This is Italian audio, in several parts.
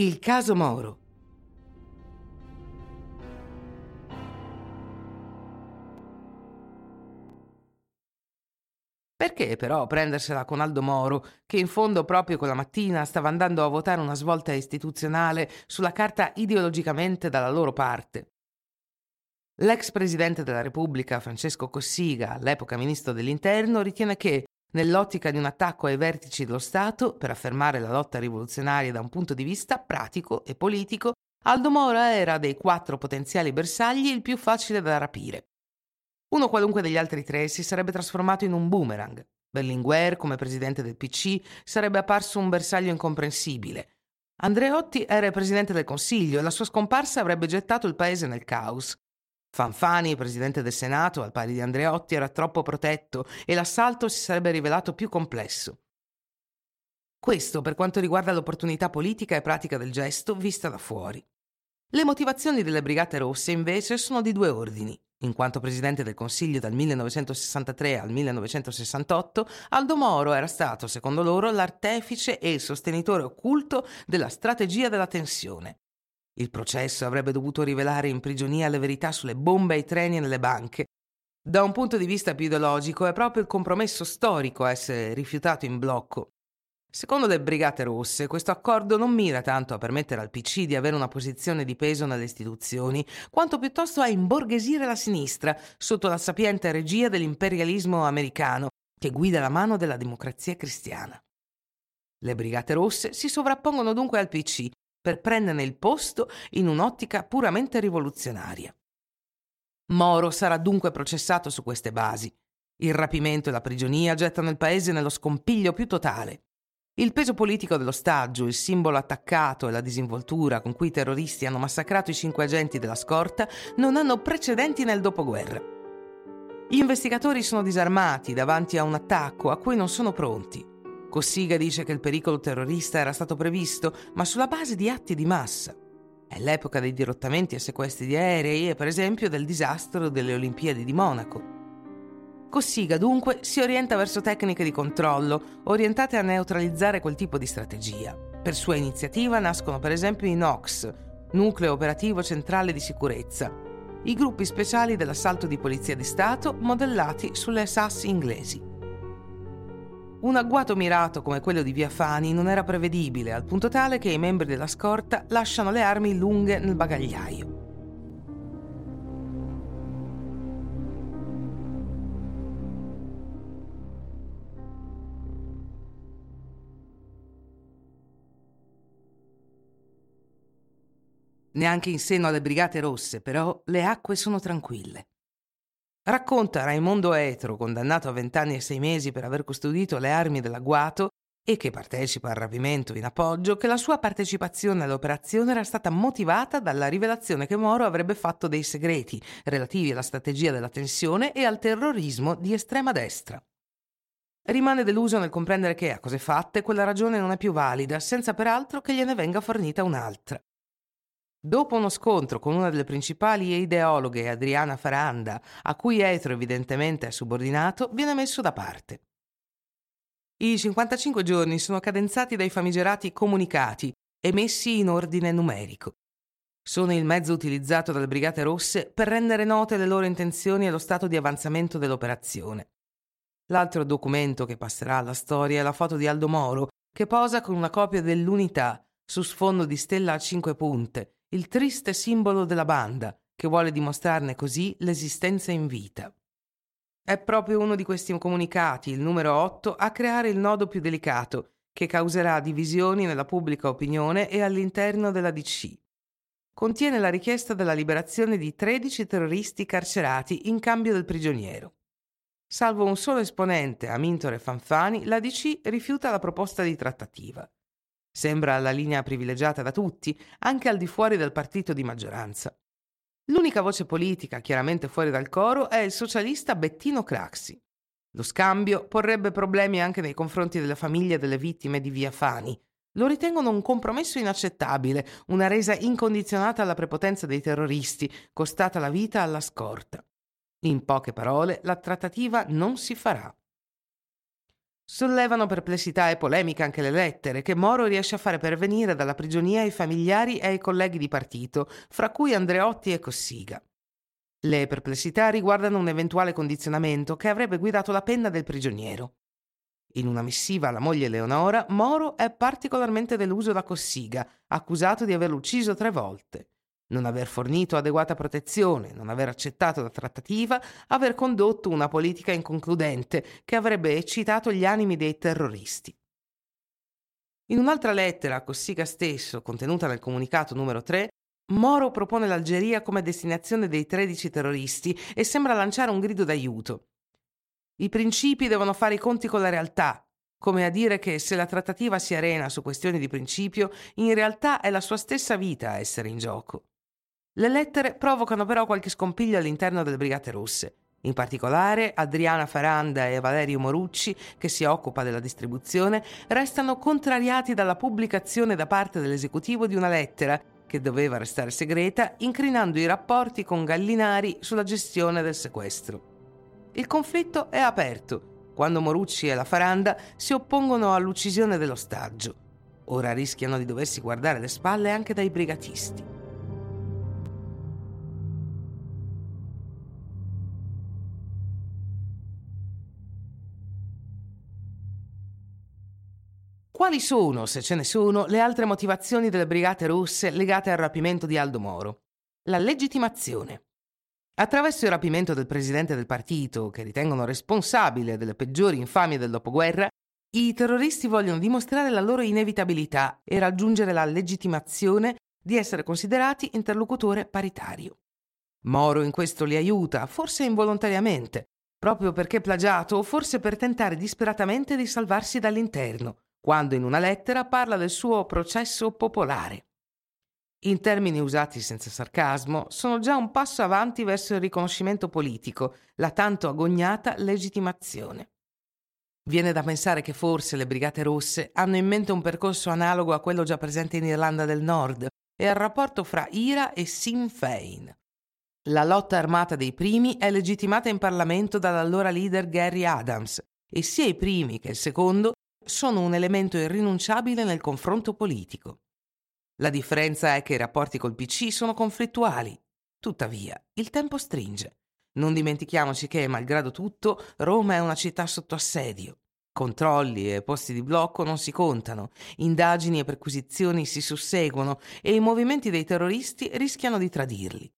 Il caso Moro. Perché però prendersela con Aldo Moro, che in fondo proprio quella mattina stava andando a votare una svolta istituzionale sulla carta ideologicamente dalla loro parte? L'ex presidente della Repubblica, Francesco Cossiga, all'epoca ministro dell'Interno, ritiene che, nell'ottica di un attacco ai vertici dello Stato, per affermare la lotta rivoluzionaria da un punto di vista pratico e politico, Aldo Moro era dei quattro potenziali bersagli il più facile da rapire. Uno qualunque degli altri tre si sarebbe trasformato in un boomerang. Berlinguer, come presidente del PC, sarebbe apparso un bersaglio incomprensibile. Andreotti era il presidente del Consiglio e la sua scomparsa avrebbe gettato il paese nel caos. Fanfani, presidente del Senato, al pari di Andreotti, era troppo protetto e l'assalto si sarebbe rivelato più complesso. Questo per quanto riguarda l'opportunità politica e pratica del gesto vista da fuori. Le motivazioni delle Brigate Rosse invece sono di due ordini. In quanto presidente del Consiglio dal 1963 al 1968, Aldo Moro era stato, secondo loro, l'artefice e il sostenitore occulto della strategia della tensione. Il processo avrebbe dovuto rivelare in prigionia le verità sulle bombe ai treni e nelle banche. Da un punto di vista più ideologico è proprio il compromesso storico a essere rifiutato in blocco. Secondo le Brigate Rosse, questo accordo non mira tanto a permettere al PC di avere una posizione di peso nelle istituzioni, quanto piuttosto a imborghesire la sinistra sotto la sapiente regia dell'imperialismo americano che guida la mano della democrazia cristiana. Le Brigate Rosse si sovrappongono dunque al PC per prenderne il posto in un'ottica puramente rivoluzionaria. Moro sarà dunque processato su queste basi. Il rapimento e la prigionia gettano il paese nello scompiglio più totale. Il peso politico dell'ostaggio, il simbolo attaccato e la disinvoltura con cui i terroristi hanno massacrato i cinque agenti della scorta non hanno precedenti nel dopoguerra. Gli investigatori sono disarmati davanti a un attacco a cui non sono pronti. Cossiga dice che il pericolo terrorista era stato previsto, ma sulla base di atti di massa. È l'epoca dei dirottamenti e sequestri di aerei e per esempio del disastro delle Olimpiadi di Monaco. Cossiga dunque si orienta verso tecniche di controllo orientate a neutralizzare quel tipo di strategia. Per sua iniziativa nascono per esempio i NOx, Nucleo Operativo Centrale di Sicurezza, i gruppi speciali dell'assalto di Polizia di Stato modellati sulle SAS inglesi. Un agguato mirato come quello di Via Fani non era prevedibile, al punto tale che i membri della scorta lasciano le armi lunghe nel bagagliaio. Neanche in seno alle Brigate Rosse, però, le acque sono tranquille. Racconta Raimondo Etro, condannato a vent'anni e sei mesi per aver custodito le armi dell'agguato e che partecipa al rapimento in appoggio, che la sua partecipazione all'operazione era stata motivata dalla rivelazione che Moro avrebbe fatto dei segreti relativi alla strategia della tensione e al terrorismo di estrema destra. Rimane deluso nel comprendere che, a cose fatte, quella ragione non è più valida, senza peraltro che gliene venga fornita un'altra. Dopo uno scontro con una delle principali ideologhe, Adriana Faranda, a cui Etro evidentemente è subordinato, viene messo da parte. I 55 giorni sono cadenzati dai famigerati comunicati, emessi in ordine numerico. Sono il mezzo utilizzato dalle Brigate Rosse per rendere note le loro intenzioni e lo stato di avanzamento dell'operazione. L'altro documento che passerà alla storia è la foto di Aldo Moro, che posa con una copia dell'Unità su sfondo di stella a cinque punte, il triste simbolo della banda, che vuole dimostrarne così l'esistenza in vita. È proprio uno di questi comunicati, il numero 8, a creare il nodo più delicato, che causerà divisioni nella pubblica opinione e all'interno della DC. Contiene la richiesta della liberazione di 13 terroristi carcerati in cambio del prigioniero. Salvo un solo esponente, Amintore Fanfani, la DC rifiuta la proposta di trattativa. Sembra la linea privilegiata da tutti, anche al di fuori del partito di maggioranza. L'unica voce politica chiaramente fuori dal coro è il socialista Bettino Craxi. Lo scambio porrebbe problemi anche nei confronti delle famiglie delle vittime di Via Fani. Lo ritengono un compromesso inaccettabile, una resa incondizionata alla prepotenza dei terroristi, costata la vita alla scorta. In poche parole, la trattativa non si farà. Sollevano perplessità e polemica anche le lettere che Moro riesce a fare pervenire dalla prigionia ai familiari e ai colleghi di partito, fra cui Andreotti e Cossiga. Le perplessità riguardano un eventuale condizionamento che avrebbe guidato la penna del prigioniero. In una missiva alla moglie Leonora, Moro è particolarmente deluso da Cossiga, accusato di averlo ucciso tre volte non aver fornito adeguata protezione, non aver accettato la trattativa, aver condotto una politica inconcludente che avrebbe eccitato gli animi dei terroristi. In un'altra lettera a Cossiga stesso, contenuta nel comunicato numero 3, Moro propone l'Algeria come destinazione dei 13 terroristi e sembra lanciare un grido d'aiuto. I principi devono fare i conti con la realtà, come a dire che se la trattativa si arena su questioni di principio, in realtà è la sua stessa vita a essere in gioco. Le lettere provocano però qualche scompiglio all'interno delle Brigate Rosse. In particolare, Adriana Faranda e Valerio Morucci, che si occupa della distribuzione, restano contrariati dalla pubblicazione da parte dell'esecutivo di una lettera che doveva restare segreta, incrinando i rapporti con Gallinari sulla gestione del sequestro. Il conflitto è aperto quando Morucci e la Faranda si oppongono all'uccisione dell'ostaggio. Ora rischiano di doversi guardare le spalle anche dai brigatisti. Quali sono, se ce ne sono, le altre motivazioni delle Brigate Rosse legate al rapimento di Aldo Moro? La legittimazione. Attraverso il rapimento del presidente del partito, che ritengono responsabile delle peggiori infamie del dopoguerra, i terroristi vogliono dimostrare la loro inevitabilità e raggiungere la legittimazione di essere considerati interlocutore paritario. Moro in questo li aiuta, forse involontariamente, proprio perché plagiato o forse per tentare disperatamente di salvarsi dall'interno, quando in una lettera parla del suo processo popolare. In termini usati senza sarcasmo, sono già un passo avanti verso il riconoscimento politico, la tanto agognata legittimazione. Viene da pensare che forse le Brigate Rosse hanno in mente un percorso analogo a quello già presente in Irlanda del Nord e al rapporto fra IRA e Sinn Féin. La lotta armata dei primi è legittimata in Parlamento dall'allora leader Gary Adams e sia i primi che il secondo sono un elemento irrinunciabile nel confronto politico. La differenza è che i rapporti col PC sono conflittuali. Tuttavia, il tempo stringe. Non dimentichiamoci che, malgrado tutto, Roma è una città sotto assedio. Controlli e posti di blocco non si contano, indagini e perquisizioni si susseguono e i movimenti dei terroristi rischiano di tradirli.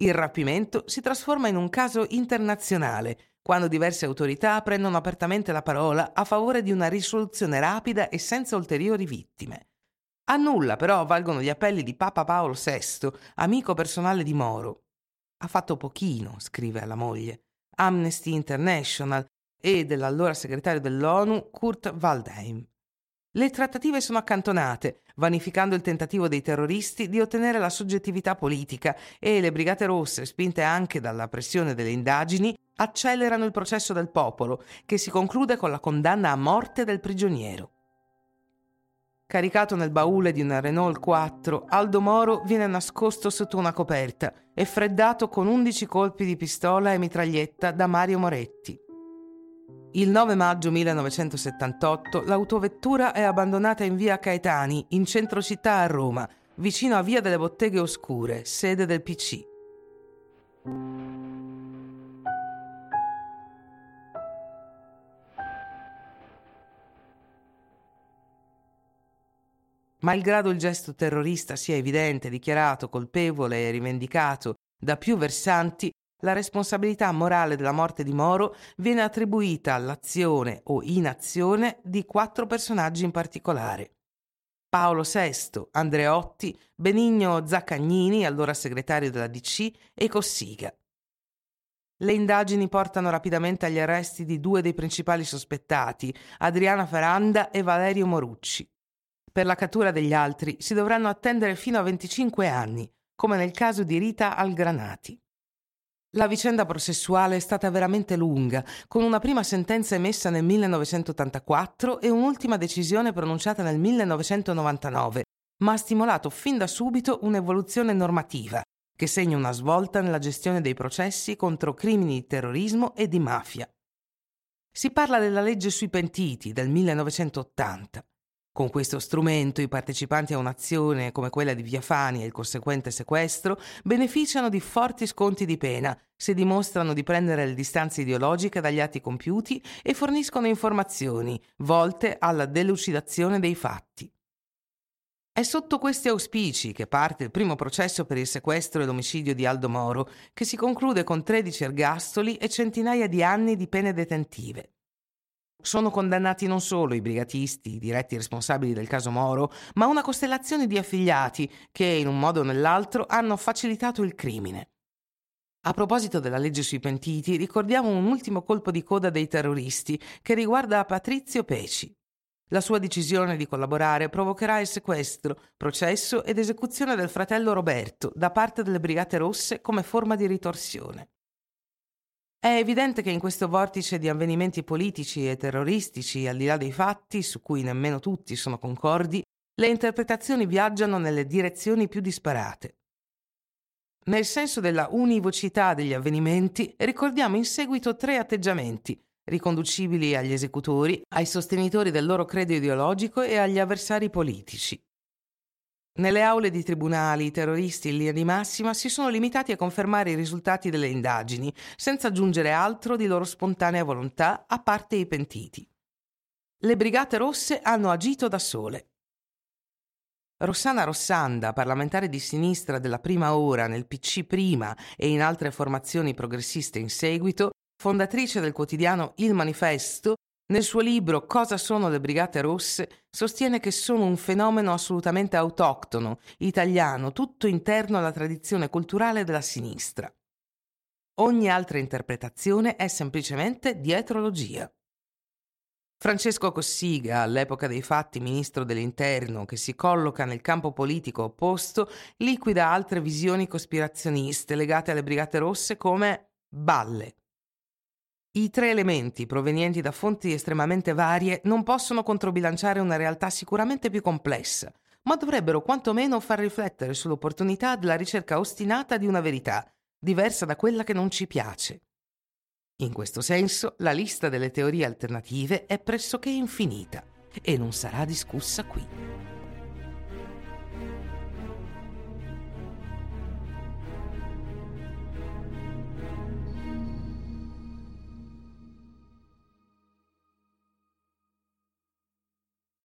Il rapimento si trasforma in un caso internazionale quando diverse autorità prendono apertamente la parola a favore di una risoluzione rapida e senza ulteriori vittime. A nulla però valgono gli appelli di Papa Paolo VI, amico personale di Moro. Ha fatto pochino, scrive alla moglie, Amnesty International e dell'allora segretario dell'ONU Kurt Waldheim. Le trattative sono accantonate, vanificando il tentativo dei terroristi di ottenere la soggettività politica e le Brigate Rosse, spinte anche dalla pressione delle indagini, accelerano il processo del popolo, che si conclude con la condanna a morte del prigioniero. Caricato nel baule di una Renault 4, Aldo Moro viene nascosto sotto una coperta e freddato con 11 colpi di pistola e mitraglietta da Mario Moretti. Il 9 maggio 1978 l'autovettura è abbandonata in via Caetani, in centro città a Roma, vicino a via delle Botteghe Oscure, sede del PC. Malgrado il gesto terrorista sia evidente, dichiarato, colpevole e rivendicato da più versanti, la responsabilità morale della morte di Moro viene attribuita all'azione o inazione di quattro personaggi in particolare. Paolo VI, Andreotti, Benigno Zaccagnini, allora segretario della DC, e Cossiga. Le indagini portano rapidamente agli arresti di due dei principali sospettati, Adriana Ferranda e Valerio Morucci. Per la cattura degli altri si dovranno attendere fino a 25 anni, come nel caso di Rita Algranati. La vicenda processuale è stata veramente lunga, con una prima sentenza emessa nel 1984 e un'ultima decisione pronunciata nel 1999, ma ha stimolato fin da subito un'evoluzione normativa che segna una svolta nella gestione dei processi contro crimini di terrorismo e di mafia. Si parla della legge sui pentiti del 1980. Con questo strumento i partecipanti a un'azione come quella di Viafani e il conseguente sequestro beneficiano di forti sconti di pena se dimostrano di prendere le distanze ideologiche dagli atti compiuti e forniscono informazioni volte alla delucidazione dei fatti. È sotto questi auspici che parte il primo processo per il sequestro e l'omicidio di Aldo Moro, che si conclude con 13 ergastoli e centinaia di anni di pene detentive. Sono condannati non solo i brigatisti, i diretti responsabili del caso Moro, ma una costellazione di affiliati che, in un modo o nell'altro, hanno facilitato il crimine. A proposito della legge sui pentiti, ricordiamo un ultimo colpo di coda dei terroristi che riguarda Patrizio Peci. La sua decisione di collaborare provocherà il sequestro, processo ed esecuzione del fratello Roberto da parte delle Brigate Rosse come forma di ritorsione. È evidente che in questo vortice di avvenimenti politici e terroristici, al di là dei fatti, su cui nemmeno tutti sono concordi, le interpretazioni viaggiano nelle direzioni più disparate. Nel senso della univocità degli avvenimenti, ricordiamo in seguito tre atteggiamenti, riconducibili agli esecutori, ai sostenitori del loro credo ideologico e agli avversari politici. Nelle aule di tribunali i terroristi in linea di massima si sono limitati a confermare i risultati delle indagini, senza aggiungere altro di loro spontanea volontà, a parte i pentiti. Le Brigate Rosse hanno agito da sole. Rossana Rossanda, parlamentare di sinistra della prima ora nel PC prima e in altre formazioni progressiste in seguito, fondatrice del quotidiano Il Manifesto, nel suo libro Cosa sono le Brigate Rosse sostiene che sono un fenomeno assolutamente autoctono, italiano, tutto interno alla tradizione culturale della sinistra. Ogni altra interpretazione è semplicemente dietrologia. Francesco Cossiga, all'epoca dei fatti ministro dell'Interno, che si colloca nel campo politico opposto, liquida altre visioni cospirazioniste legate alle Brigate Rosse come balle. I tre elementi provenienti da fonti estremamente varie non possono controbilanciare una realtà sicuramente più complessa, ma dovrebbero quantomeno far riflettere sull'opportunità della ricerca ostinata di una verità, diversa da quella che non ci piace. In questo senso, la lista delle teorie alternative è pressoché infinita e non sarà discussa qui.